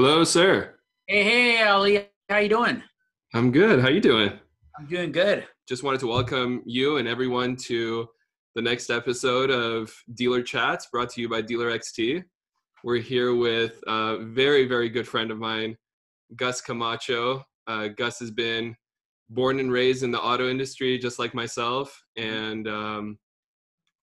Hello, sir. Hey, hey, Ali. How you doing? I'm good. How you doing? I'm doing good. Just wanted to welcome you and everyone to the next episode of Dealer Chats, brought to you by Dealer XT. We're here with a very, very good friend of mine, Gus Camacho. Uh, Gus has been born and raised in the auto industry, just like myself, and um,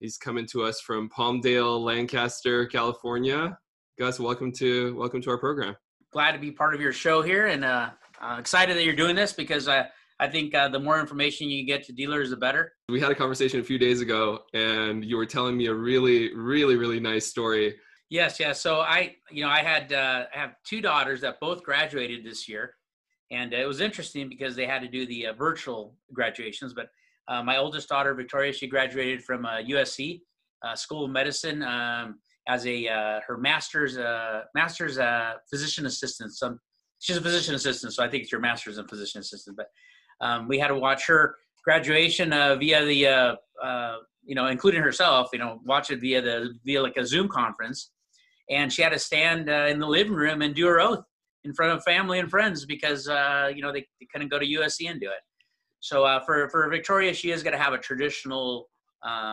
he's coming to us from Palmdale, Lancaster, California. Gus, welcome to welcome to our program glad to be part of your show here and uh, uh, excited that you're doing this because I, I think uh, the more information you get to dealers, the better. We had a conversation a few days ago, and you were telling me a really, really, really nice story. Yes, yes. So I, you know, I had uh, I have two daughters that both graduated this year, and it was interesting because they had to do the uh, virtual graduations. But uh, my oldest daughter, Victoria, she graduated from USC School of Medicine. Um, as a uh, her master's uh, master's uh, physician assistant. Some she's a physician assistant, so I think it's your master's in physician assistant. But um, we had to watch her graduation uh, via the uh, uh, you know, including herself, you know, watch it via the via like a Zoom conference, and she had to stand in the living room and do her oath in front of family and friends because you know they, they couldn't go to USC and do it. So for for Victoria, she is going to have a traditional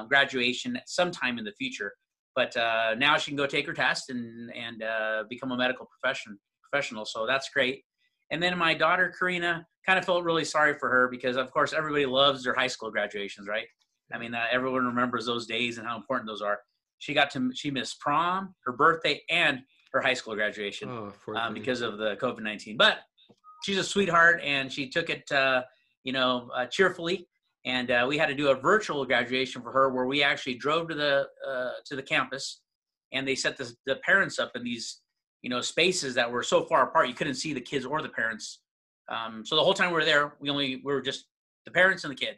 graduation sometime in the future but uh, now she can go take her test and and uh, become a medical profession professional. So that's great. And then my daughter Karina kind of felt really sorry for her because of course everybody loves their high school graduations, right? I mean, uh, everyone remembers those days and how important those are. She got to she missed prom, her birthday, and her high school graduation oh, um, because of the COVID nineteen. But she's a sweetheart and she took it, uh, you know, uh, cheerfully and uh, we had to do a virtual graduation for her where we actually drove to the uh, to the campus and they set the, the parents up in these you know spaces that were so far apart you couldn't see the kids or the parents. Um, so the whole time we were there we only we were just the parents and the kid.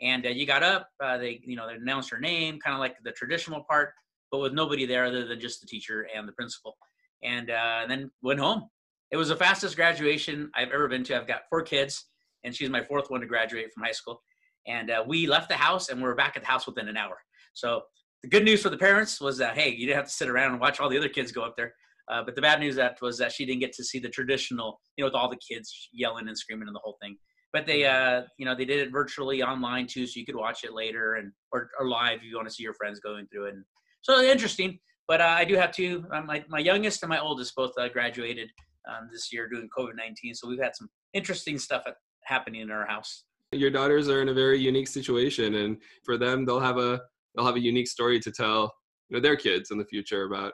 And uh, you got up uh, they you know they announced her name kind of like the traditional part but with nobody there other than just the teacher and the principal. And, uh, and then went home. It was the fastest graduation i've ever been to. I've got four kids and she's my fourth one to graduate from high school and uh, we left the house and we were back at the house within an hour. So the good news for the parents was that, hey, you didn't have to sit around and watch all the other kids go up there. Uh, but the bad news that was that she didn't get to see the traditional, you know, with all the kids yelling and screaming and the whole thing. But they, uh, you know, they did it virtually online too, so you could watch it later and or, or live if you want to see your friends going through it. And so interesting. But uh, I do have two. Uh, my my youngest and my oldest both uh, graduated um, this year doing COVID nineteen. So we've had some interesting stuff happening in our house your daughters are in a very unique situation and for them they'll have a they'll have a unique story to tell you know their kids in the future about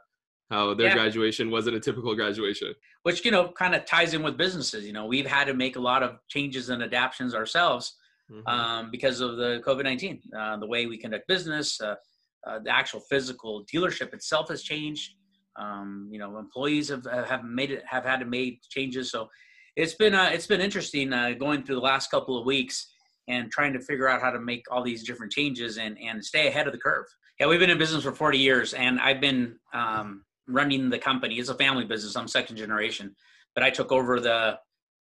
how their yeah. graduation wasn't a typical graduation which you know kind of ties in with businesses you know we've had to make a lot of changes and adaptations ourselves mm-hmm. um, because of the covid-19 uh, the way we conduct business uh, uh, the actual physical dealership itself has changed um, you know employees have have made it have had to make changes so it's been uh, it's been interesting uh, going through the last couple of weeks and trying to figure out how to make all these different changes and and stay ahead of the curve. Yeah, we've been in business for 40 years, and I've been um, running the company. It's a family business. I'm second generation, but I took over the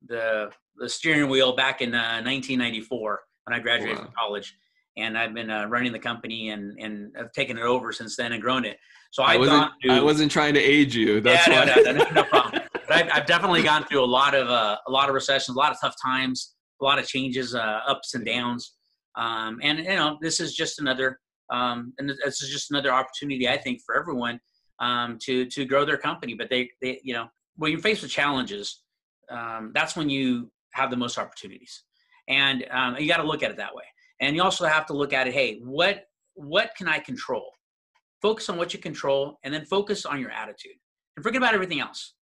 the the steering wheel back in uh, 1994 when I graduated wow. from college, and I've been uh, running the company and and have taken it over since then and grown it. So I wasn't I wasn't trying to age you. That's yeah, why. No, no, no, no problem. I've, I've, definitely gone through a lot of uh, a lot of recessions, a lot of tough times, a lot of changes, uh, ups and downs. Um, and you know, this is just another um, and this is just another opportunity, I think, for everyone um, to to grow their company. But they, they, you know, when you're faced with challenges, um, that's when you have the most opportunities, and um, you got to look at it that way. And you also have to look at it. Hey, what what can I control? Focus on what you control, and then focus on your attitude, and forget about everything else.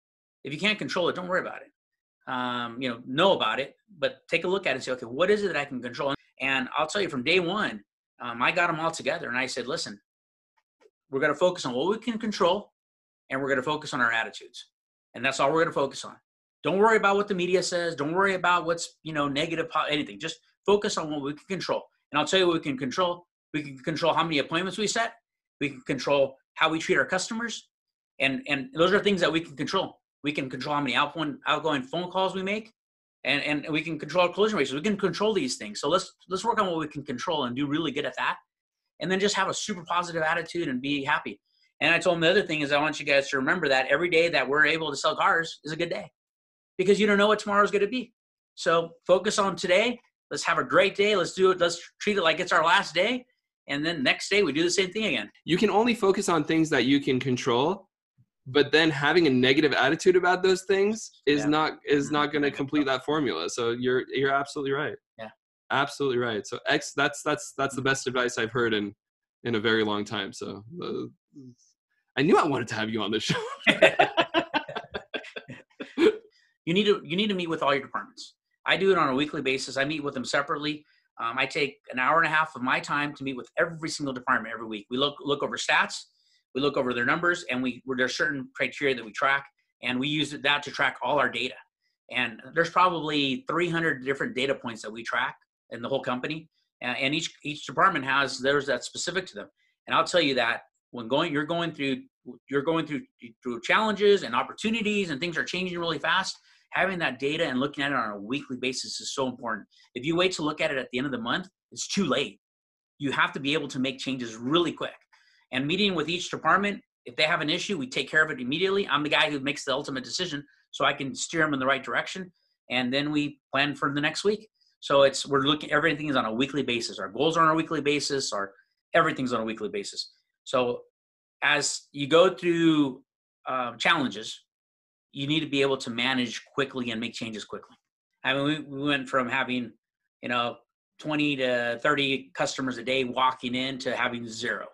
If you can't control it, don't worry about it. Um, you know, know about it, but take a look at it and say, okay, what is it that I can control? And I'll tell you from day one, um, I got them all together and I said, listen, we're going to focus on what we can control and we're going to focus on our attitudes. And that's all we're going to focus on. Don't worry about what the media says. Don't worry about what's, you know, negative, anything. Just focus on what we can control. And I'll tell you what we can control. We can control how many appointments we set. We can control how we treat our customers. And, and those are things that we can control. We can control how many outgoing, outgoing phone calls we make, and, and we can control our closing rates. We can control these things. So let's let's work on what we can control and do really good at that, and then just have a super positive attitude and be happy. And I told him the other thing is I want you guys to remember that every day that we're able to sell cars is a good day because you don't know what tomorrow's going to be. So focus on today. Let's have a great day. Let's do it. Let's treat it like it's our last day. And then next day we do the same thing again. You can only focus on things that you can control, but then having a negative attitude about those things is Yeah. not is not going to complete that formula. So you're you're absolutely right. Yeah. Absolutely right. So X that's that's that's the best advice I've heard in in a very long time. So uh, I knew I wanted to have you on the show. you need to you need to meet with all your departments. I do it on a weekly basis. I meet with them separately. Um, I take an hour and a half of my time to meet with every single department every week. We look look over stats, we look over their numbers, and we there's certain criteria that we track, and we use that to track all our data. And there's probably 300 different data points that we track in the whole company, and, and each each department has theirs that's specific to them. And I'll tell you that when going you're going through you're going through through challenges and opportunities, and things are changing really fast having that data and looking at it on a weekly basis is so important. If you wait to look at it at the end of the month, it's too late. You have to be able to make changes really quick. And meeting with each department, if they have an issue, we take care of it immediately. I'm the guy who makes the ultimate decision so I can steer them in the right direction. And then we plan for the next week. So it's we're looking everything is on a weekly basis. Our goals are on a weekly basis, our everything's on a weekly basis. So as you go through um, challenges, you need to be able to manage quickly and make changes quickly. I mean, we, we went from having, you know, 20 to 30 customers a day walking in to having zero.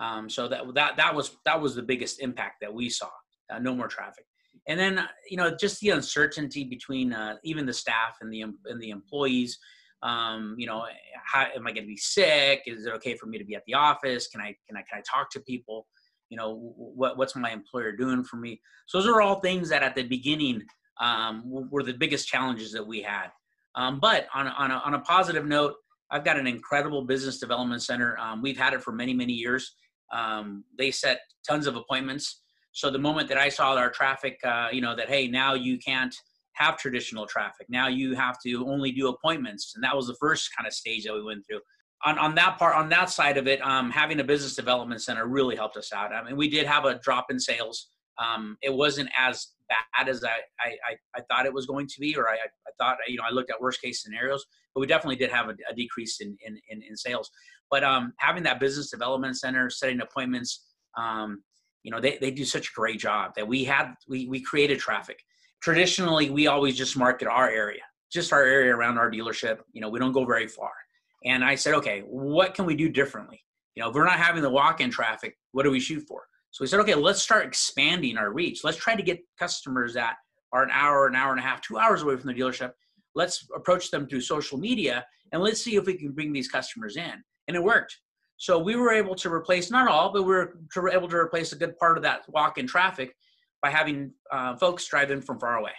Um, so that that that was that was the biggest impact that we saw. Uh, no more traffic, and then you know just the uncertainty between uh, even the staff and the and the employees. Um, you know, how am I going to be sick? Is it okay for me to be at the office? Can I can I can I talk to people? you know what what's my employer doing for me so those are all things that at the beginning um, were the biggest challenges that we had um, but on, on, a, on a positive note i've got an incredible business development center um, we've had it for many many years um, they set tons of appointments. So the moment that i saw our traffic uh, you know that hey now you can't have traditional traffic. Now you have to only do appointments. And that was the first kind of stage that we went through. On, on that part on that side of it um, having a business development center really helped us out. I mean we did have a drop in sales. Um, it wasn't as bad as I, I, I, thought it was going to be or I, I thought you know i looked at worst case scenarios but we definitely did have a, a decrease in, in, in, in, sales but um, having that business development center setting appointments um, you know they, they do such a great job that we had we, we created traffic traditionally we always just market our area just our area around our dealership you know we don't go very far and I said, okay, what can we do differently? You know, if we're not having the walk-in traffic, what do we shoot for? So we said, okay, let's start expanding our reach. Let's try to get customers that are an hour, an hour and a half, two hours away from the dealership. Let's approach them through social media and let's see if we can bring these customers in. And it worked. So we were able to replace not all, but we were able to replace a good part of that walk-in traffic by having uh, folks drive in from far away.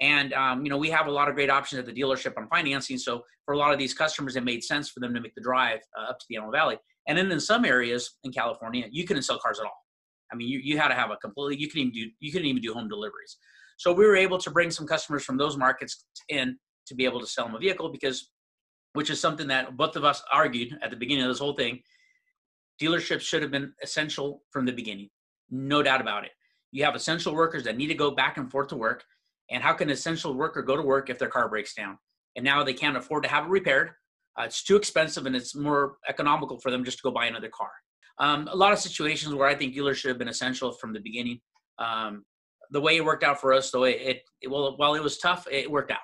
And um, you know, we have a lot of great options at the dealership on financing. So for a lot of these customers, it made sense for them to make the drive uh, up to the Antelope Valley. And then in some areas in California, you couldn't sell cars at all. I mean, you, you had to have a completely. You couldn't even do you couldn't even do home deliveries. So we were able to bring some customers from those markets in to be able to sell them a vehicle because, which is something that both of us argued at the beginning of this whole thing. Dealerships should have been essential from the beginning, no doubt about it. You have essential workers that need to go back and forth to work and how can an essential worker go to work if their car breaks down? And now they can't afford to have it repaired. Uh, it's too expensive and it's more economical for them just to go buy another car. Um, a lot of situations where I think dealers should have been essential from the beginning. Um, the way it worked out for us, though, it, it, it well, while it was tough, it worked out.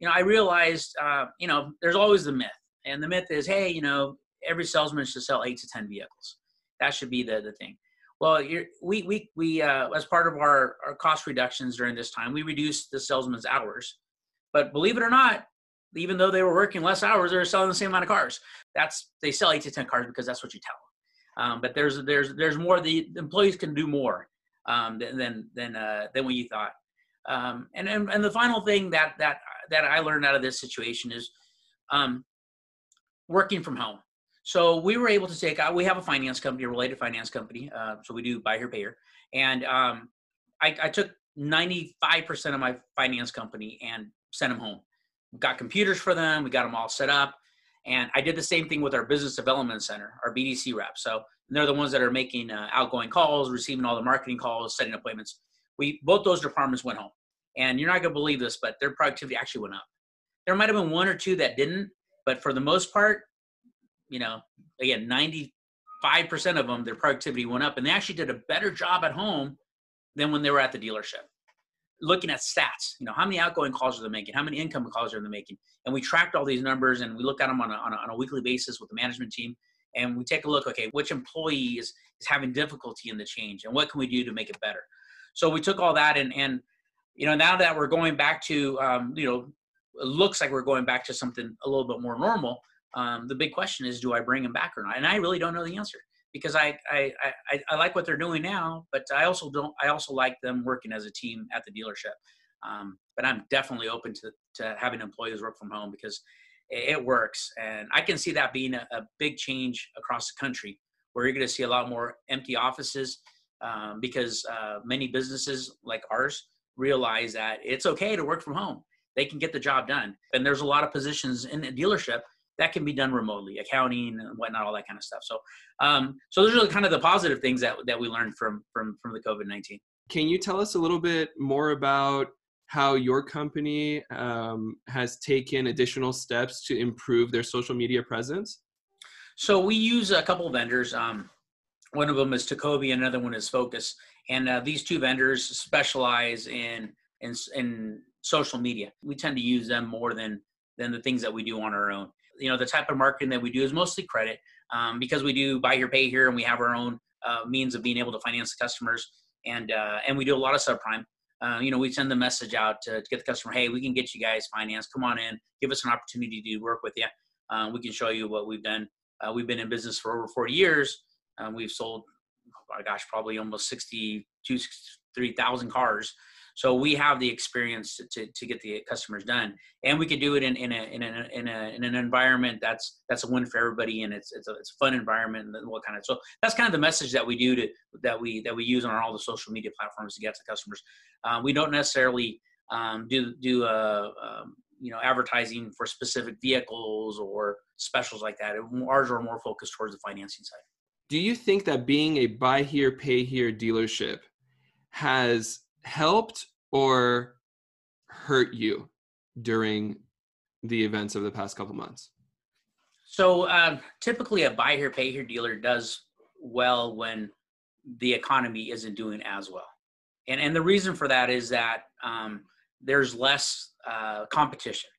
You know, I realized, uh, you know, there's always the myth, and the myth is, hey, you know, every salesman should sell eight to ten vehicles. That should be the the thing. Well, we we we uh, as part of our, our cost reductions during this time, we reduced the salesman's hours. But believe it or not, even though they were working less hours, they were selling the same amount of cars. That's they sell eight to ten cars because that's what you tell them. Um, but there's there's there's more. The employees can do more um, than than than, uh, than what you thought. Um, and, and and the final thing that that that I learned out of this situation is um, working from home. So we were able to take out, we have a finance company, a related finance company. Uh, so we do buy here, pay here. And um, I, I, took 95% of my finance company and sent them home. Got computers for them. We got them all set up. And I did the same thing with our business development center, our BDC rep. So they're the ones that are making uh, outgoing calls, receiving all the marketing calls, setting appointments. We both those departments went home, and you're not going to believe this, but their productivity actually went up. There might have been one or two that didn't, but for the most part, you know, again, 95% of them, their productivity went up, and they actually did a better job at home than when they were at the dealership. Looking at stats, you know, how many outgoing calls are they making? How many income calls are they making? And we tracked all these numbers and we look at them on a, on a, on a weekly basis with the management team and we take a look okay which employee is, is having difficulty in the change and what can we do to make it better so we took all that and and you know now that we're going back to um, you know it looks like we're going back to something a little bit more normal um, the big question is do i bring them back or not and i really don't know the answer because I, I i i like what they're doing now but i also don't i also like them working as a team at the dealership um, but i'm definitely open to to having employees work from home because it works. And I can see that being a, a big change across the country where you're going to see a lot more empty offices um, because uh, many businesses like ours realize that it's okay to work from home. They can get the job done. And there's a lot of positions in a dealership that can be done remotely, accounting and whatnot, all that kind of stuff. So, um, so those are kind of the positive things that, that we learned from, from, from the COVID-19. Can you tell us a little bit more about how your company um, has taken additional steps to improve their social media presence? So we use a couple of vendors. Um, one of them is Tacobi, another one is Focus, and uh, these two vendors specialize in, in in social media. We tend to use them more than than the things that we do on our own. You know, the type of marketing that we do is mostly credit um, because we do buy here, pay here, and we have our own uh, means of being able to finance the customers, and uh, and we do a lot of subprime uh, you know, we send the message out to, to, get the customer, hey, we can get you guys financed. Come on in, give us an opportunity to work with you. Uh, we can show you what we've done. Uh, we've been in business for over 40 years. Um, we've sold, my gosh, probably almost 62, 63,000 cars. So we have the experience to, to, get the customers done, and we could do it in, in, a, in, a, in, a, in an environment that's that's a win for everybody, and it's it's a, it's a fun environment. And what kind of so that's kind of the message that we do to that we that we use on all the social media platforms to get to customers. Um, we don't necessarily um, do do uh, um, you know advertising for specific vehicles or specials like that. Ours are more focused towards the financing side. Do you think that being a buy here, pay here dealership has helped or hurt you during the events of the past couple months? So um, typically, a buy here, pay here dealer does well when the economy isn't doing as well, and and the reason for that is that um, there's less uh, competition.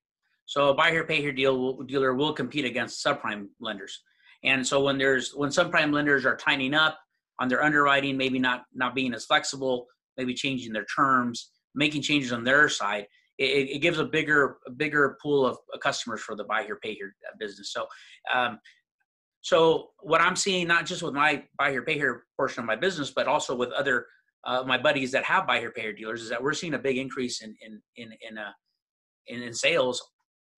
So a buy here, pay here deal dealer will compete against subprime lenders, and so when there's when subprime lenders are tightening up on their underwriting, maybe not not being as flexible, maybe changing their terms, making changes on their side, it, it gives a bigger a bigger pool of customers for the buy here pay here uh, business. So, um, so what I'm seeing not just with my buy here pay here portion of my business, but also with other uh, my buddies that have buy here pay here dealers, is that we're seeing a big increase in in in in, uh, in, in sales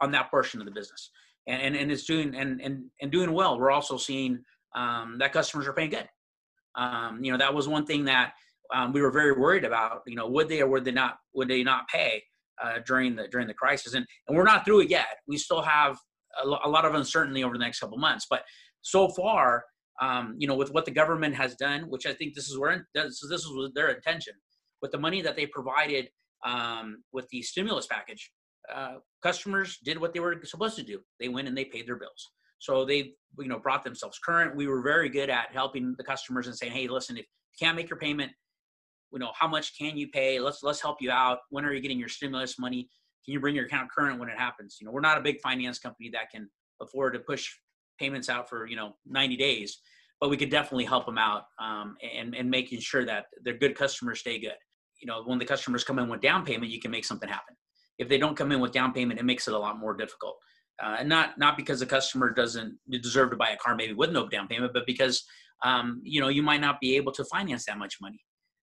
on that portion of the business, and and, and it's doing and and and doing well. We're also seeing um, that customers are paying good. Um, you know, that was one thing that um, we were very worried about, you know, would they or would they not would they not pay uh, during the during the crisis? And and we're not through it yet. We still have a, a lot of uncertainty over the next couple months. But so far, um, you know, with what the government has done, which I think this is where this, this was their intention, with the money that they provided um, with the stimulus package, uh, customers did what they were supposed to do. They went and they paid their bills. So they, you know, brought themselves current. We were very good at helping the customers and saying, "Hey, listen, if you can't make your payment, you know how much can you pay let's let's help you out when are you getting your stimulus money can you bring your account current when it happens you know we're not a big finance company that can afford to push payments out for you know 90 days but we could definitely help them out um, and, and making sure that their good customers stay good you know when the customers come in with down payment you can make something happen if they don't come in with down payment it makes it a lot more difficult uh, and not not because the customer doesn't deserve to buy a car maybe with no down payment but because um, you know you might not be able to finance that much money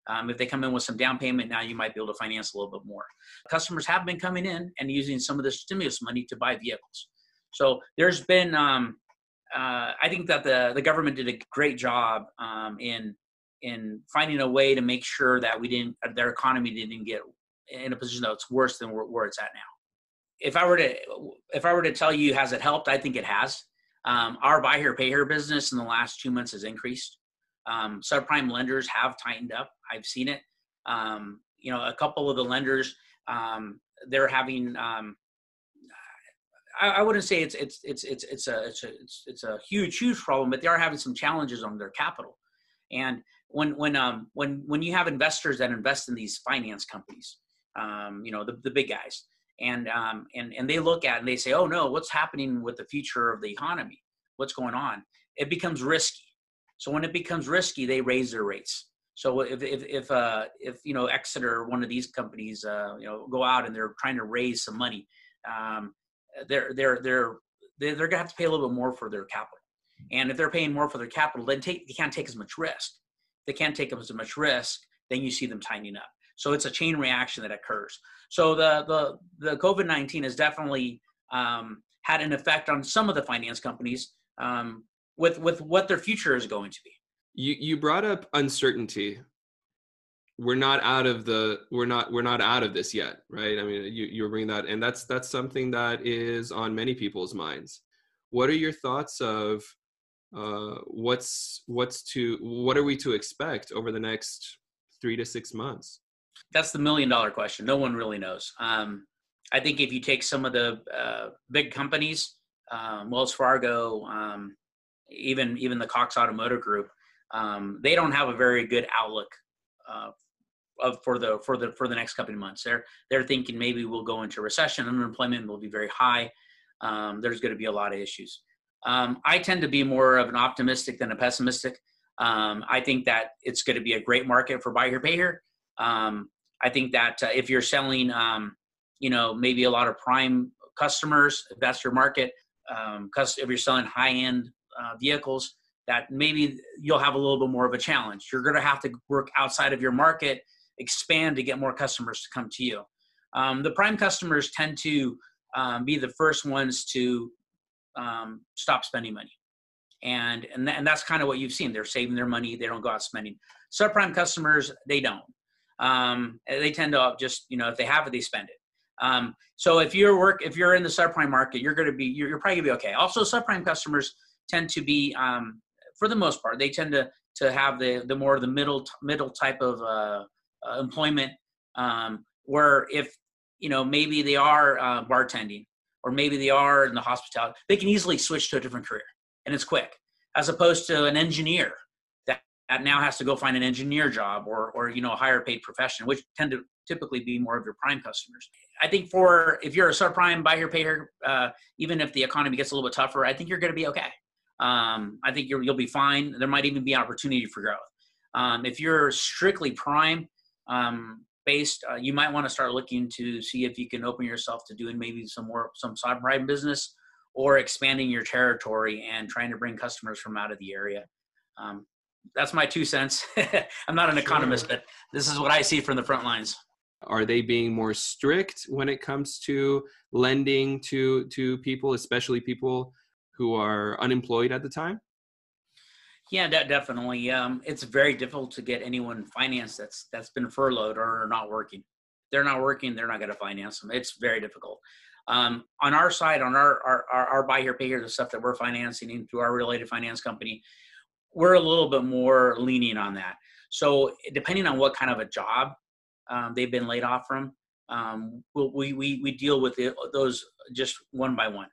um, if they come in with some down payment, now you might be able to finance a little bit more. Customers have been coming in and using some of the stimulus money to buy vehicles. So there's been, um, uh, I think that the, the government did a great job um, in in finding a way to make sure that we didn't their economy didn't get in a position that's worse than where, where it's at now. If I were to if I were to tell you has it helped, I think it has. Um, our buy here, pay here business in the last two months has increased. Um, subprime lenders have tightened up. I've seen it. Um, you know, a couple of the lenders, um, they're having. Um, I, I, wouldn't say it's it's it's it's it's a it's a it's, it's a huge huge problem, but they are having some challenges on their capital. And when when um when when you have investors that invest in these finance companies, um, you know the the big guys, and um, and and they look at and they say, oh no, what's happening with the future of the economy? What's going on? It becomes risky. So when it becomes risky, they raise their rates. So if if if uh, if you know Exeter, one of these companies, uh, you know, go out and they're trying to raise some money, um, they're they're they're they're gonna have to pay a little bit more for their capital. And if they're paying more for their capital, then take they can't take as much risk. They can't take as much risk. Then you see them tightening up. So it's a chain reaction that occurs. So the the the COVID nineteen has definitely um, had an effect on some of the finance companies um, with with what their future is going to be. You you brought up uncertainty. We're not out of the we're not we're not out of this yet, right? I mean, you you bring that, and that's that's something that is on many people's minds. What are your thoughts of uh, what's what's to what are we to expect over the next three to six months? That's the million dollar question. No one really knows. Um, I think if you take some of the uh, big companies, um, Wells Fargo, um, even even the Cox Automotive Group, um, they don't have a very good outlook uh, of for the for the for the next couple of months. They're they're thinking maybe we'll go into recession, unemployment will be very high. Um, there's going to be a lot of issues. Um, I tend to be more of an optimistic than a pessimistic. I think that it's going to be a great market for buy here, pay here. Um, I think that uh, if you're selling, um, you know, maybe a lot of prime customers, if that's your market, um, if you're selling high end uh, vehicles, that maybe you'll have a little bit more of a challenge. You're going to have to work outside of your market, expand to get more customers to come to you. Um, the prime customers tend to um, be the first ones to um, stop spending money. And, and, th- and that's kind of what you've seen. They're saving their money. They don't go out spending. Subprime customers, they don't. Um, they tend to just, you know, if they have it, they spend it. Um, so if you're work, if you're in the subprime market, you're going to be, you're, you're, probably gonna be okay. Also, subprime customers tend to be, um, for the most part, they tend to to have the the more the middle middle type of uh, uh, employment, um, where if you know maybe they are uh, bartending or maybe they are in the hospitality, they can easily switch to a different career and it's quick, as opposed to an engineer now has to go find an engineer job or, or you know a higher paid profession, which tend to typically be more of your prime customers. I think for if you're a subprime buy here pay here, uh, even if the economy gets a little bit tougher, I think you're going to be okay. Um, I think you will be fine. There might even be opportunity for growth. Um, if you're strictly prime, um, based, uh, you might want to start looking to see if you can open yourself to doing maybe some more some subprime business or expanding your territory and trying to bring customers from out of the area. Um, that's my two cents. I'm not an economist, but this is what I see from the front lines. Are they being more strict when it comes to lending to to people, especially people who are unemployed at the time? Yeah, de- definitely. Um, it's very difficult to get anyone financed that's that's been furloughed or not working. They're not working. They're not going to finance them. It's very difficult. Um, on our side, on our, our our, our buy here, pay here, the stuff that we're financing through our related finance company, we're a little bit more lenient on that. So depending on what kind of a job um, they've been laid off from, um, we, we we deal with it, those just one by one.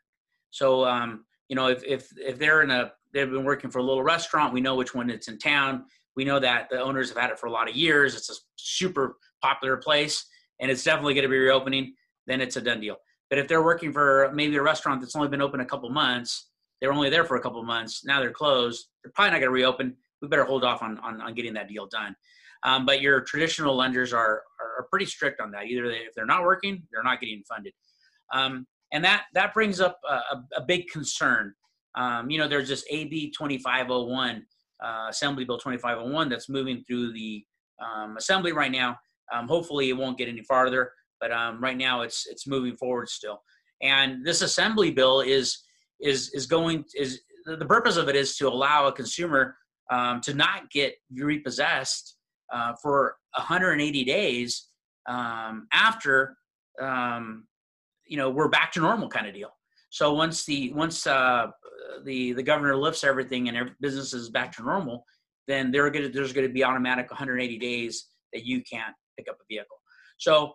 So um, you know, if if if they're in a they've been working for a little restaurant. We know which one it's in town. We know that the owners have had it for a lot of years. It's a super popular place, and it's definitely going to be reopening. Then it's a done deal. But if they're working for maybe a restaurant that's only been open a couple months, they're only there for a couple months. Now they're closed. They're probably not going to reopen. We better hold off on, on, on getting that deal done. Um, but your traditional lenders are, are pretty strict on that. Either they, if they're not working, they're not getting funded. Um, and that that brings up a, a, big concern um, you know, there's this AB 2501, uh, Assembly Bill 2501 that's moving through the um, Assembly right now. Um, hopefully, it won't get any farther, but um, right now it's it's moving forward still. And this Assembly bill is is is going is the purpose of it is to allow a consumer um, to not get repossessed uh, for 180 days um, after you know we're back to normal kind of deal. So once the once uh, the the governor lifts everything and business is back to normal, then gonna, there's going to be automatic 180 days that you can't pick up a vehicle. So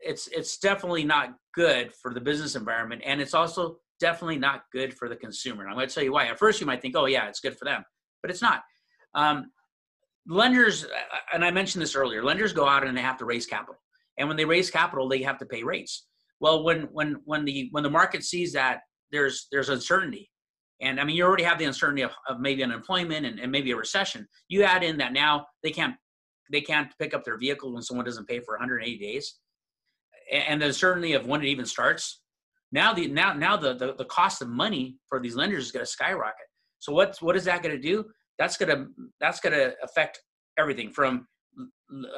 it's it's definitely not good for the business environment, and it's also definitely not good for the consumer. And I'm going to tell you why. At first, you might think, oh yeah, it's good for them, but it's not. Um, lenders, and I mentioned this earlier, lenders go out and they have to raise capital, and when they raise capital, they have to pay rates. Well, when when when the when the market sees that there's there's uncertainty, and I mean you already have the uncertainty of, of maybe unemployment and, and maybe a recession. You add in that now they can't they can't pick up their vehicle when someone doesn't pay for 180 days, and the uncertainty of when it even starts. Now the now now the the, the cost of money for these lenders is going to skyrocket. So what what is that going to do? That's going to that's going to affect everything from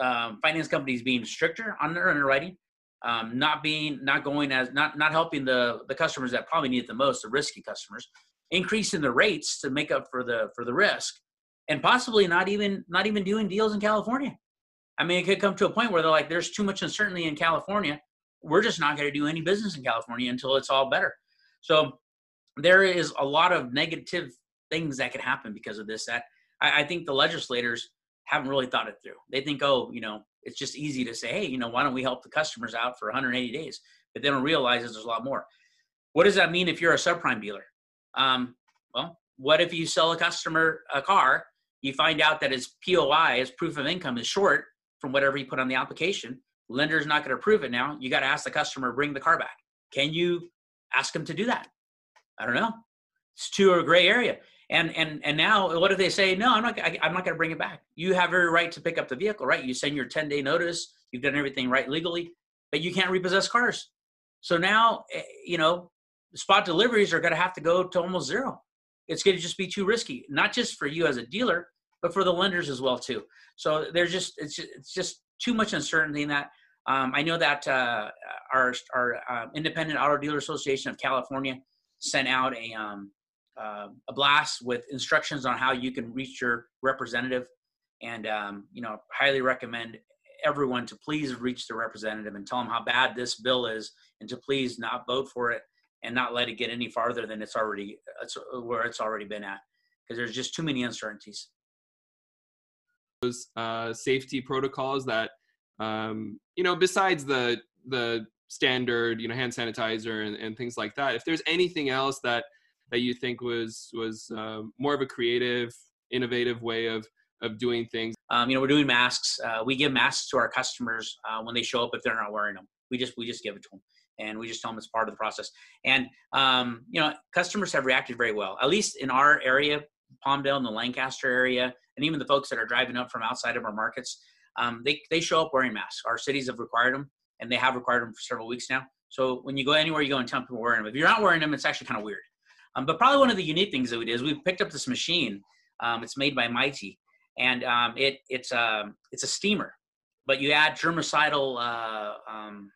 um, finance companies being stricter on their underwriting um, not being not going as not not helping the the customers that probably need it the most the risky customers increasing the rates to make up for the for the risk and possibly not even not even doing deals in california i mean it could come to a point where they're like there's too much uncertainty in california we're just not going to do any business in california until it's all better so there is a lot of negative things that could happen because of this that I, I think the legislators haven't really thought it through they think oh you know it's just easy to say, hey, you know, why don't we help the customers out for 180 days? But they don't realize there's a lot more. What does that mean if you're a subprime dealer? Um, well, what if you sell a customer a car, you find out that his POI, his proof of income, is short from whatever you put on the application? Lender's not going to approve it now. You got to ask the customer, bring the car back. Can you ask them to do that? I don't know. It's too a gray area. And and and now, what if they say, no, I'm not, I, I'm not going to bring it back. You have every right to pick up the vehicle, right? You send your 10 day notice. You've done everything right legally, but you can't repossess cars. So now, eh, you know, spot deliveries are going to have to go to almost zero. It's going to just be too risky, not just for you as a dealer, but for the lenders as well too. So there's just it's just, it's just too much uncertainty in that. Um, I know that uh, our our uh, Independent Auto Dealer Association of California sent out a um, uh, a blast with instructions on how you can reach your representative. And, um, you know, highly recommend everyone to please reach the representative and tell them how bad this bill is and to please not vote for it and not let it get any farther than it's already it's, where it's already been at because there's just too many uncertainties those uh, safety protocols that um, you know besides the the standard you know hand sanitizer and, and things like that if there's anything else that that you think was was uh, more of a creative, innovative way of of doing things? Um, you know, we're doing masks. Uh, we give masks to our customers uh, when they show up if they're not wearing them. We just we just give it to them, and we just tell them it's part of the process. And um, you know, customers have reacted very well. At least in our area, Palmdale and the Lancaster area, and even the folks that are driving up from outside of our markets, um, they they show up wearing masks. Our cities have required them, and they have required them for several weeks now. So when you go anywhere, you go and tell people wearing them. If you're not wearing them, it's actually kind of weird. Um, but probably one of the unique things that we did is we picked up this machine. Um, it's made by Mighty, and um, it it's a um, it's a steamer, but you add germicidal uh, um,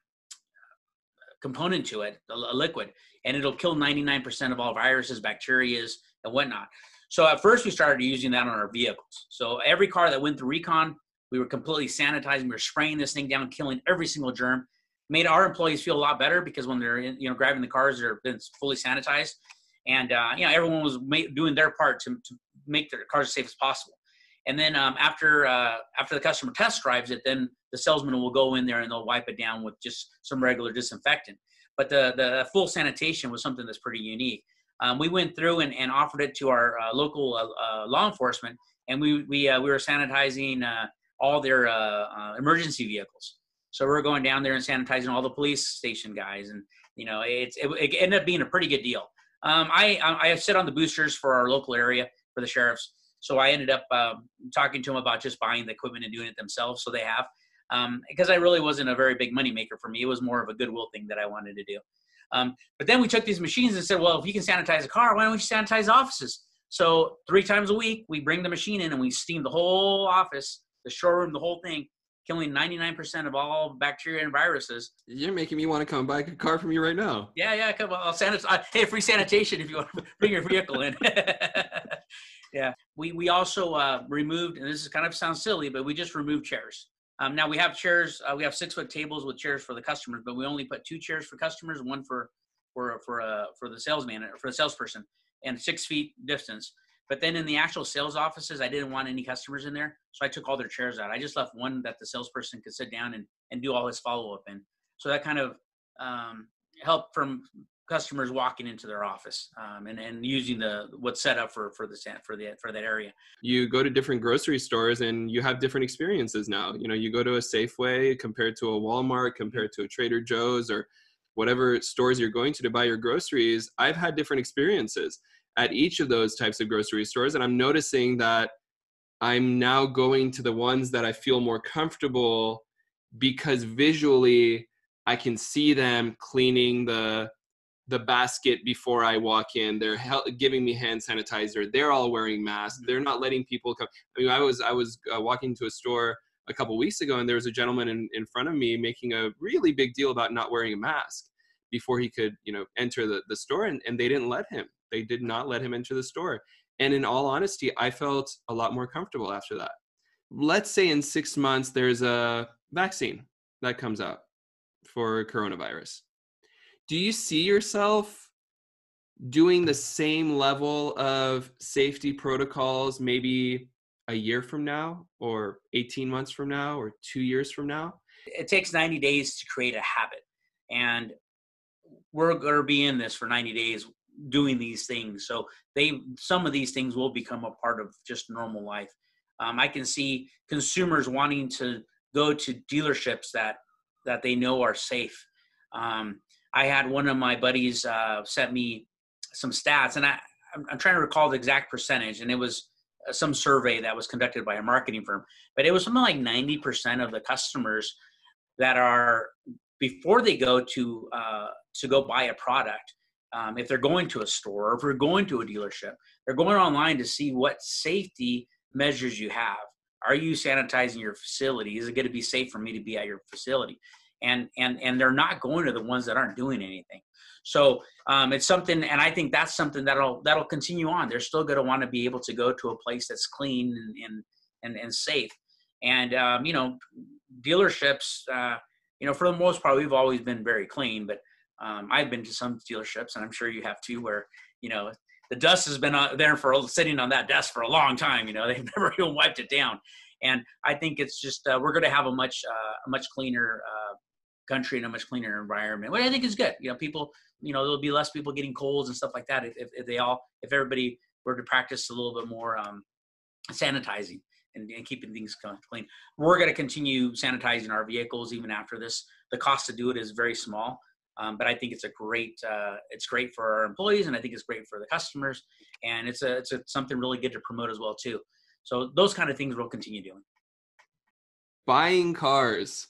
component to it, a, a, liquid, and it'll kill 99% of all viruses, bacterias, and whatnot. So at first we started using that on our vehicles. So every car that went through recon, we were completely sanitizing. We were spraying this thing down, killing every single germ. Made our employees feel a lot better because when they're in, you know driving the cars, they're been fully sanitized and uh, you know everyone was ma- doing their part to, to make their cars as safe as possible. And then um, after uh, after the customer test drives it, then the salesman will go in there and they'll wipe it down with just some regular disinfectant. But the the full sanitation was something that's pretty unique. Um, we went through and, and offered it to our uh, local uh, uh law enforcement, and we we uh, we were sanitizing uh, all their emergency vehicles. So we are going down there and sanitizing all the police station guys, and you know it's it, it ended up being a pretty good deal. Um, I I sit on the boosters for our local area for the sheriffs, so I ended up um, talking to them about just buying the equipment and doing it themselves. So they have um, because I really wasn't a very big money maker for me. It was more of a goodwill thing that I wanted to do. Um, but then we took these machines and said, well, if you can sanitize a car, why don't you sanitize offices? So three times a week, we bring the machine in and we steam the whole office, the showroom, the whole thing, killing 99% of all bacteria and viruses. You're making me want to come buy a car from you right now. Yeah, yeah, come on. I'll sanitize. Uh, hey, free sanitation if you want to bring your vehicle in. yeah. We, we also uh, removed, and this is kind of sounds silly, but we just removed chairs. Um, now we have chairs, uh, we have six foot tables with chairs for the customers, but we only put two chairs for customers, one for for for a for the salesman or for the salesperson and six feet distance. But then in the actual sales offices, I didn't want any customers in there, so I took all their chairs out. I just left one that the salesperson could sit down and and do all his follow up in. So that kind of um, helped from customers walking into their office um, and, and using the what's set up for for the for the for that area you go to different grocery stores and you have different experiences now you know you go to a safeway compared to a walmart compared to a trader joe's or whatever stores you're going to to buy your groceries i've had different experiences at each of those types of grocery stores and i'm noticing that i'm now going to the ones that i feel more comfortable because visually i can see them cleaning the the basket before I walk in. They're giving me hand sanitizer. They're all wearing masks. They're not letting people come. I mean, I was I was uh, walking to a store a couple weeks ago, and there was a gentleman in, in front of me making a really big deal about not wearing a mask before he could, you know, enter the, the store, and, and they didn't let him. They did not let him enter the store. And in all honesty, I felt a lot more comfortable after that. Let's say in six months there's a vaccine that comes out for coronavirus do you see yourself doing the same level of safety protocols maybe a year from now or 18 months from now or two years from now it takes 90 days to create a habit and we're going to be in this for 90 days doing these things so they some of these things will become a part of just normal life um, i can see consumers wanting to go to dealerships that that they know are safe um, I had one of my buddies uh, sent me some stats, and I, I'm, I'm, trying to recall the exact percentage, and it was uh, some survey that was conducted by a marketing firm, but it was something like 90% of the customers that are before they go to uh, to go buy a product. Um, if they're going to a store or if they're going to a dealership, they're going online to see what safety measures you have. Are you sanitizing your facility? Is it going to be safe for me to be at your facility? and and and they're not going to the ones that aren't doing anything so um, it's something and i think that's something that'll that'll continue on they're still going to want to be able to go to a place that's clean and and and, and safe and um, you know dealerships uh, you know for the most part we've always been very clean but um, i've been to some dealerships and i'm sure you have too where you know the dust has been there for sitting on that desk for a long time you know they've never even wiped it down and I think it's just uh, we're going to have a much uh, a much cleaner uh, country and a much cleaner environment, which I think is good. You know, people, you know, there'll be less people getting colds and stuff like that if, if, if they all, if everybody were to practice a little bit more um, sanitizing and, and, keeping things clean. We're going to continue sanitizing our vehicles even after this. The cost to do it is very small, um, but I think it's a great, uh, it's great for our employees, and I think it's great for the customers, and it's a, it's a, something really good to promote as well too. So those kind of things we'll continue doing. Buying cars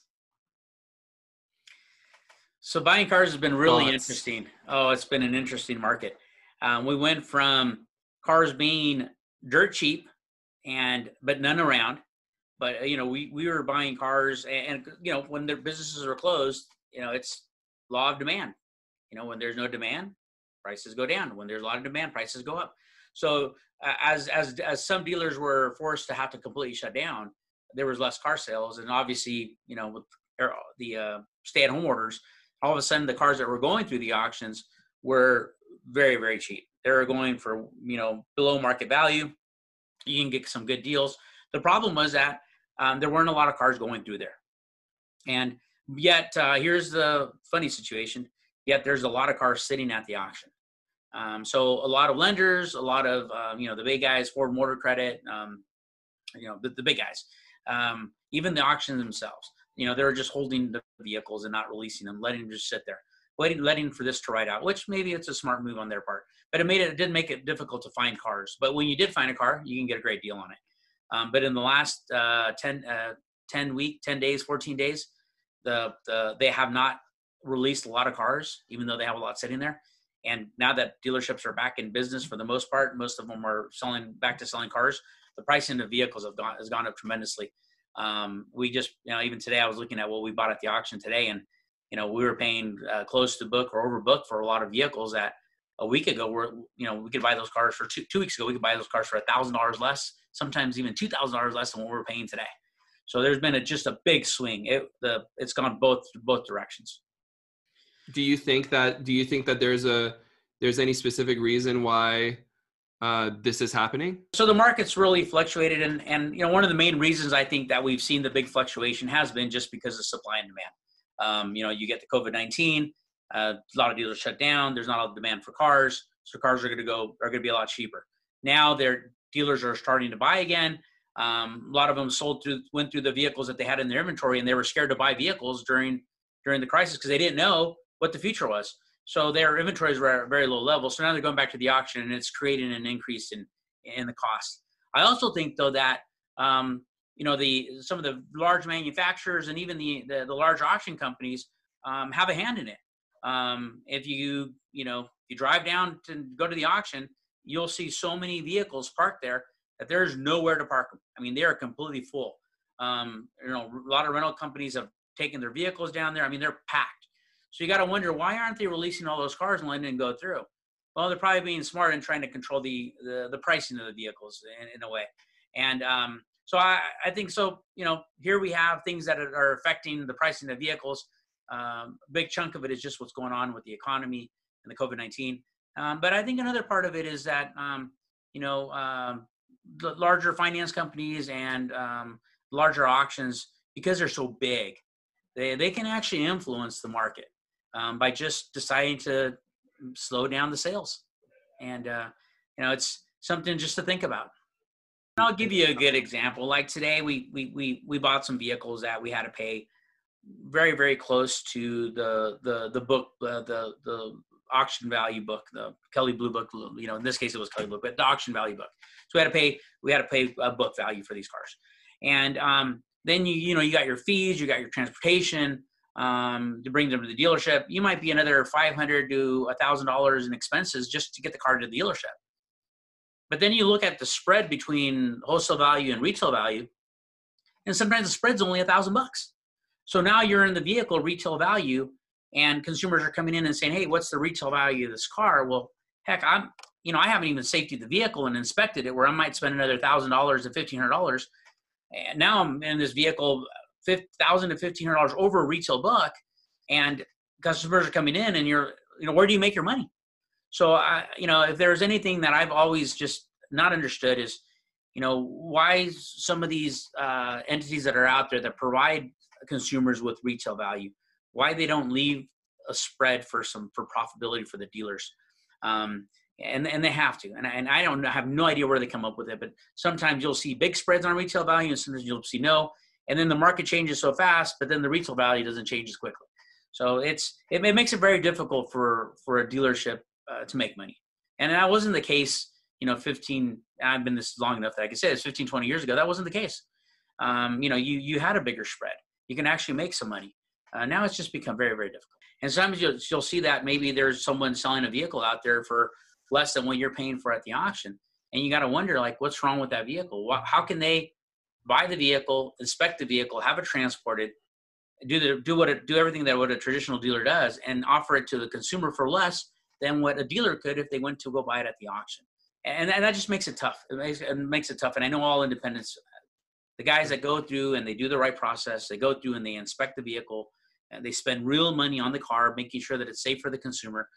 so buying cars has been really interesting. Oh, it's been an interesting market. Um, we went from cars being dirt cheap and but none around. But uh, you know, we we were buying cars, and, and you know, when their businesses are closed, you know, it's law of demand. You know, when there's no demand, prices go down. When there's a lot of demand, prices go up. So as as as some dealers were forced to have to completely shut down, there was less car sales, and obviously, you know, with the uh, stay-at-home orders, all of a sudden the cars that were going through the auctions were very very cheap they were going for you know below market value you can get some good deals the problem was that um, there weren't a lot of cars going through there and yet uh, here's the funny situation yet there's a lot of cars sitting at the auction um, so a lot of lenders a lot of uh, you know the big guys ford motor credit um, you know the, the big guys um, even the auctions themselves you know, they're just holding the vehicles and not releasing them, letting them just sit there, waiting, letting for this to ride out. Which maybe it's a smart move on their part, but it made it, it did make it difficult to find cars. But when you did find a car, you can get a great deal on it. Um, but in the last uh, 10, uh, 10 week, 10 days, 14 days, the, the they have not released a lot of cars, even though they have a lot sitting there. And now that dealerships are back in business for the most part, most of them are selling back to selling cars. The pricing of vehicles have gone has gone up tremendously. Um, we just, you know, even today I was looking at what we bought at the auction today, and you know, we were paying uh, close to book or over book for a lot of vehicles that a week ago we're, you know, we could buy those cars for two, two weeks ago we could buy those cars for a thousand dollars less, sometimes even two thousand dollars less than what we're paying today. So there's been a, just a big swing. It the it's gone both both directions. do you think that do you think that there's a there's any specific reason why uh, this is happening? So the market's really fluctuated, and and you know one of the main reasons I think that we've seen the big fluctuation has been just because of supply and demand. Um, you know, you get the COVID nineteen, uh, a lot of dealers shut down. There's not a lot of demand for cars, so cars are going to go are going to be a lot cheaper. Now their dealers are starting to buy again. Um, a lot of them sold through went through the vehicles that they had in their inventory, and they were scared to buy vehicles during during the crisis because they didn't know what the future was. So their inventories were at a very low level. So now they're going back to the auction, and it's creating an increase in in the cost. I also think though that um, you know the some of the large manufacturers and even the the, the large auction companies um, have a hand in it. Um, if you you know you drive down to go to the auction, you'll see so many vehicles parked there that there's nowhere to park them. I mean, they are completely full. Um, you know, a lot of rental companies have taken their vehicles down there. I mean, they're packed. So you got to wonder why aren't they releasing all those cars and letting them go through? Well, they're probably being smart and trying to control the the, the pricing of the vehicles in, in a way. And um, so I, I think so. You know, here we have things that are affecting the pricing of vehicles. Um, a big chunk of it is just what's going on with the economy and the COVID nineteen. Um, but I think another part of it is that um, you know um, the larger finance companies and um, larger auctions because they're so big, they they can actually influence the market um, by just deciding to slow down the sales. And uh, you know, it's something just to think about. And I'll give you a good example. Like today, we we we we bought some vehicles that we had to pay very very close to the the the book uh, the the auction value book, the Kelley Blue Book. You know, in this case, it was Kelley Blue, but the auction value book. So we had to pay we had to pay a book value for these cars, and um, then you you know you got your fees, you got your transportation um, to bring them to the dealership. You might be another five hundred to a thousand dollars in expenses just to get the car to the dealership. But then you look at the spread between wholesale value and retail value, and sometimes the spread's only a thousand bucks. So now you're in the vehicle retail value, and consumers are coming in and saying, "Hey, what's the retail value of this car?" Well, heck, I'm you know I haven't even safety the vehicle and inspected it, where I might spend another thousand dollars and fifteen hundred dollars, and now I'm in this vehicle thousand to fifteen hundred dollars over a retail buck, and customers are coming in, and you're you know where do you make your money? So I you know if there's anything that I've always just not understood is you know why some of these uh, entities that are out there that provide consumers with retail value why they don't leave a spread for some for profitability for the dealers. Um, and and they have to. And I, and I don't I have no idea where they come up with it but sometimes you'll see big spreads on retail value and sometimes you'll see no. And then the market changes so fast but then the retail value doesn't change as quickly. So it's it, it makes it very difficult for for a dealership uh, to make money. And that wasn't the case you know 15 i've been this long enough that i can say it's 15 20 years ago that wasn't the case. Um, you know you you had a bigger spread. You can actually make some money uh, now it's just become very very difficult and sometimes you'll, you'll see that maybe there's someone selling a vehicle out there for less than what you're paying for at the auction and you got to wonder like what's wrong with that vehicle how can they buy the vehicle, inspect the vehicle, have it transported, do the do what it, do everything that what a traditional dealer does, and offer it to the consumer for less than what a dealer could if they went to go buy it at the auction. And, and that just makes it tough. It makes, it makes it tough. And I know all independents, the guys that go through and they do the right process, they go through and they inspect the vehicle, and they spend real money on the car, making sure that it's safe for the consumer.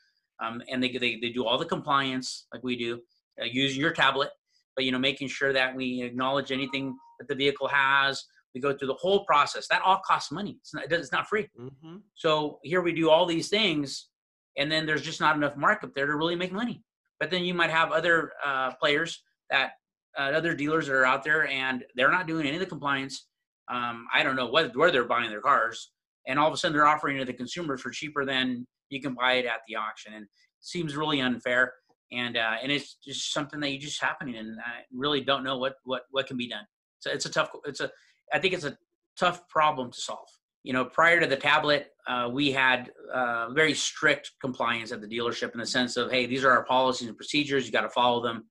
Um, and they, they, they do all the compliance like we do, uh, using your tablet, but you know, making sure that we acknowledge anything that the vehicle has. We go through the whole process. That all costs money. It's not, it's not free. Mm-hmm. So here we do all these things, and then there's just not enough markup there to really make money. But then you might have other uh, players that uh, other dealers that are out there, and they're not doing any of the compliance. Um, I don't know what, where they're buying their cars, and all of a sudden they're offering it to the consumers for cheaper than you can buy it at the auction, and seems really unfair. And uh, and it's just something that you just happening, and I really don't know what what what can be done. So it's a tough. It's a. I think it's a tough problem to solve. You know, prior to the tablet, uh, we had uh, very strict compliance at the dealership in the sense of, hey, these are our policies and procedures. You got to follow them.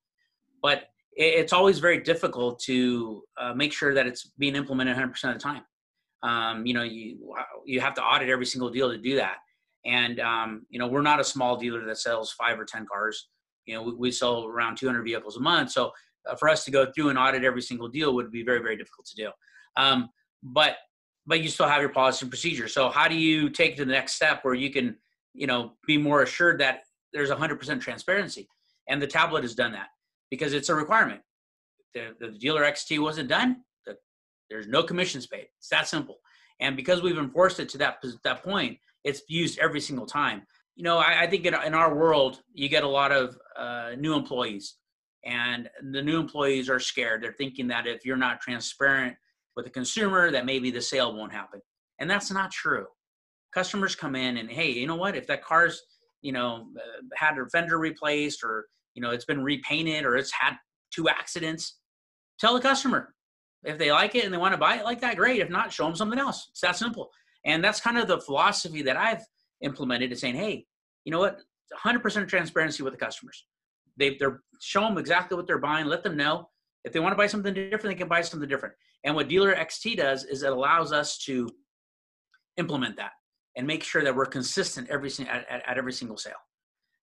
But it's always very difficult to uh, make sure that it's being implemented 100% of the time. Um, you know, you you have to audit every single deal to do that. And um, you know, we're not a small dealer that sells five or ten cars. You know, we, we sell around 200 vehicles a month. So uh, for us to go through and audit every single deal would be very very difficult to do um, but but you still have your policy and procedure so how do you take to the next step where you can you know, be more assured that there's 100% transparency. And the tablet has done that because it's a requirement. The, the dealer XT wasn't done, the, there's no commissions paid. It's that simple. And because we've enforced it to that, that point, it's used every single time. You know, I, I think in, in, our world, you get a lot of uh, new employees, and the new employees are scared. They're thinking that if you're not transparent with the consumer, that maybe the sale won't happen. And that's not true. Customers come in and, hey, you know what? If that car's, you know, uh, had a fender replaced or, you know, it's been repainted or it's had two accidents, tell the customer. If they like it and they want to buy it like that, great. If not, show them something else. It's that simple. And that's kind of the philosophy that I've implemented is saying, hey, you know what? 100% transparency with the customers. They, they're show them exactly what they're buying. Let them know if they want to buy something different, they can buy something different. And what Dealer XT does is it allows us to implement that and make sure that we're consistent every at, at, at every single sale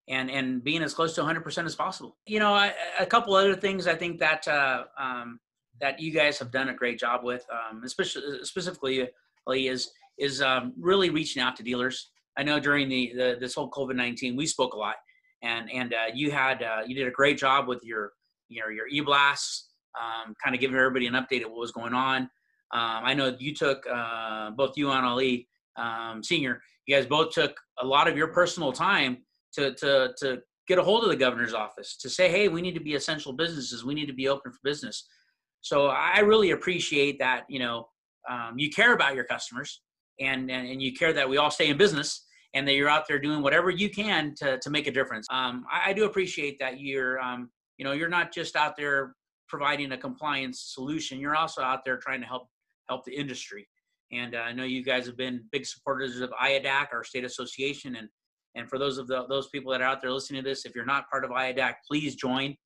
and and being as close to 100% as possible. You know, I, a couple other things I think that uh, um, that you guys have done a great job with, um, especially specifically is is um, really reaching out to dealers. I know during the, the this whole COVID nineteen, we spoke a lot, and and uh, you had uh, you did a great job with your your your e blasts, um, kind of giving everybody an update of what was going on. Um, I know you took uh, both you and Ali um, Senior. You guys both took a lot of your personal time to to to get a hold of the governor's office to say, hey, we need to be essential businesses. We need to be open for business. So I really appreciate that. You know, um, you care about your customers and, and, and you care that we all stay in business and that you're out there doing whatever you can to, to make a difference. Um, I, I, do appreciate that you're, um, you know, you're not just out there providing a compliance solution. You're also out there trying to help help the industry. And uh, I know you guys have been big supporters of IADAC, our state association, and and for those of the, those people that are out there listening to this, if you're not part of IADAC, please join.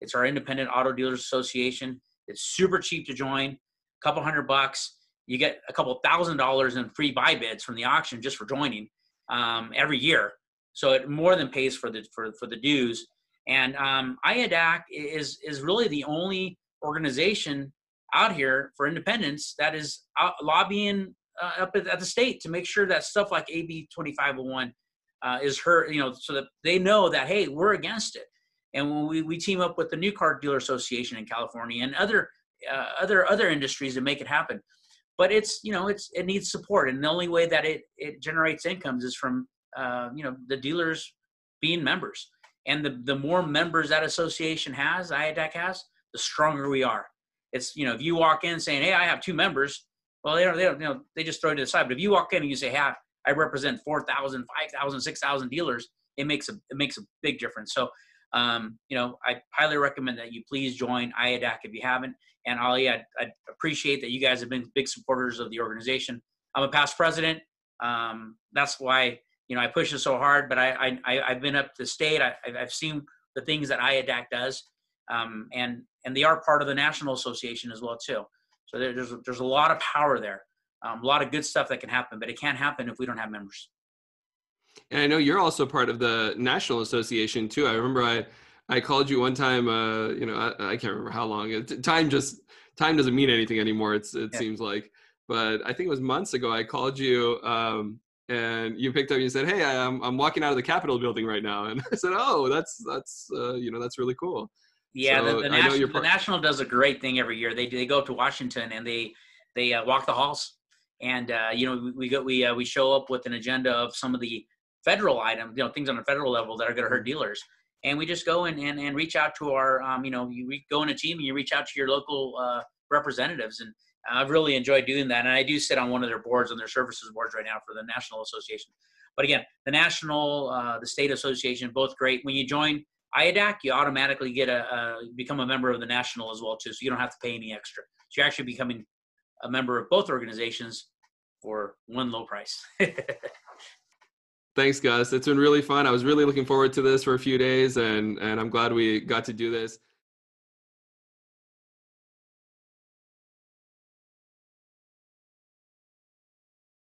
It's our independent auto dealers association. It's super cheap to join, a couple hundred bucks you get a couple thousand dollars in free buy bids from the auction just for joining um, every year. So it more than pays for the for, for the dues. And um, IADAC is is really the only organization out here for independence that is lobbying uh, up at, at, the state to make sure that stuff like AB 2501 uh, is her, you know, so that they know that hey, we're against it. And when we, we team up with the New Car Dealer Association in California and other uh, other other industries to make it happen. But it's you know it's it needs support. And the only way that it it generates incomes is from uh, you know the dealers being members. And the the more members that association has IADAC has the stronger we are. It's you know if you walk in saying hey I have two members well they don't they don't you know they just throw it to the side. But if you walk in and you say hey I represent 4,000 5,000 6,000 dealers it makes a it makes a big difference so um, you know, I highly recommend that you please join IADAC if you haven't. And Ali, I, I appreciate that you guys have been big supporters of the organization. I'm a past president. Um, that's why you know I push it so hard. But I, I I've been up to state. I, I've seen the things that IADAC does, um, and and they are part of the national association as well too. So there's there's a lot of power there, um, a lot of good stuff that can happen. But it can't happen if we don't have members. And I know you're also part of the National Association too. I remember I I called you one time. Uh, you know, I, I can't remember how long. It, Time just time doesn't mean anything anymore. It's it yeah. seems like. But I think it was months ago. I called you. Um, and you picked up and you said, "Hey, I'm I'm walking out of the Capitol building right now," and I said, "Oh, that's that's uh, you know that's really cool." Yeah, so the, the, national, the national does a great thing every year. They they go up to Washington and they they uh, walk the halls, and uh, you know we, we go we uh, we show up with an agenda of some of the federal items, you know, things on a federal level that are going to hurt mm-hmm. dealers. And we just go and, and, and reach out to our, um, you know, you go in a team and you reach out to your local uh, representatives. And I've really enjoyed doing that. And I do sit on one of their boards, on their services boards right now for the National Association. But again, the National, uh, the State Association, both great. When you join IADAC, you automatically get a, a, become a member of the National as well too. So you don't have to pay any extra. So you're actually becoming a member of both organizations for one low price. Thanks, Gus. It's been really fun. I was really looking forward to this for a few days, and and I'm glad we got to do this.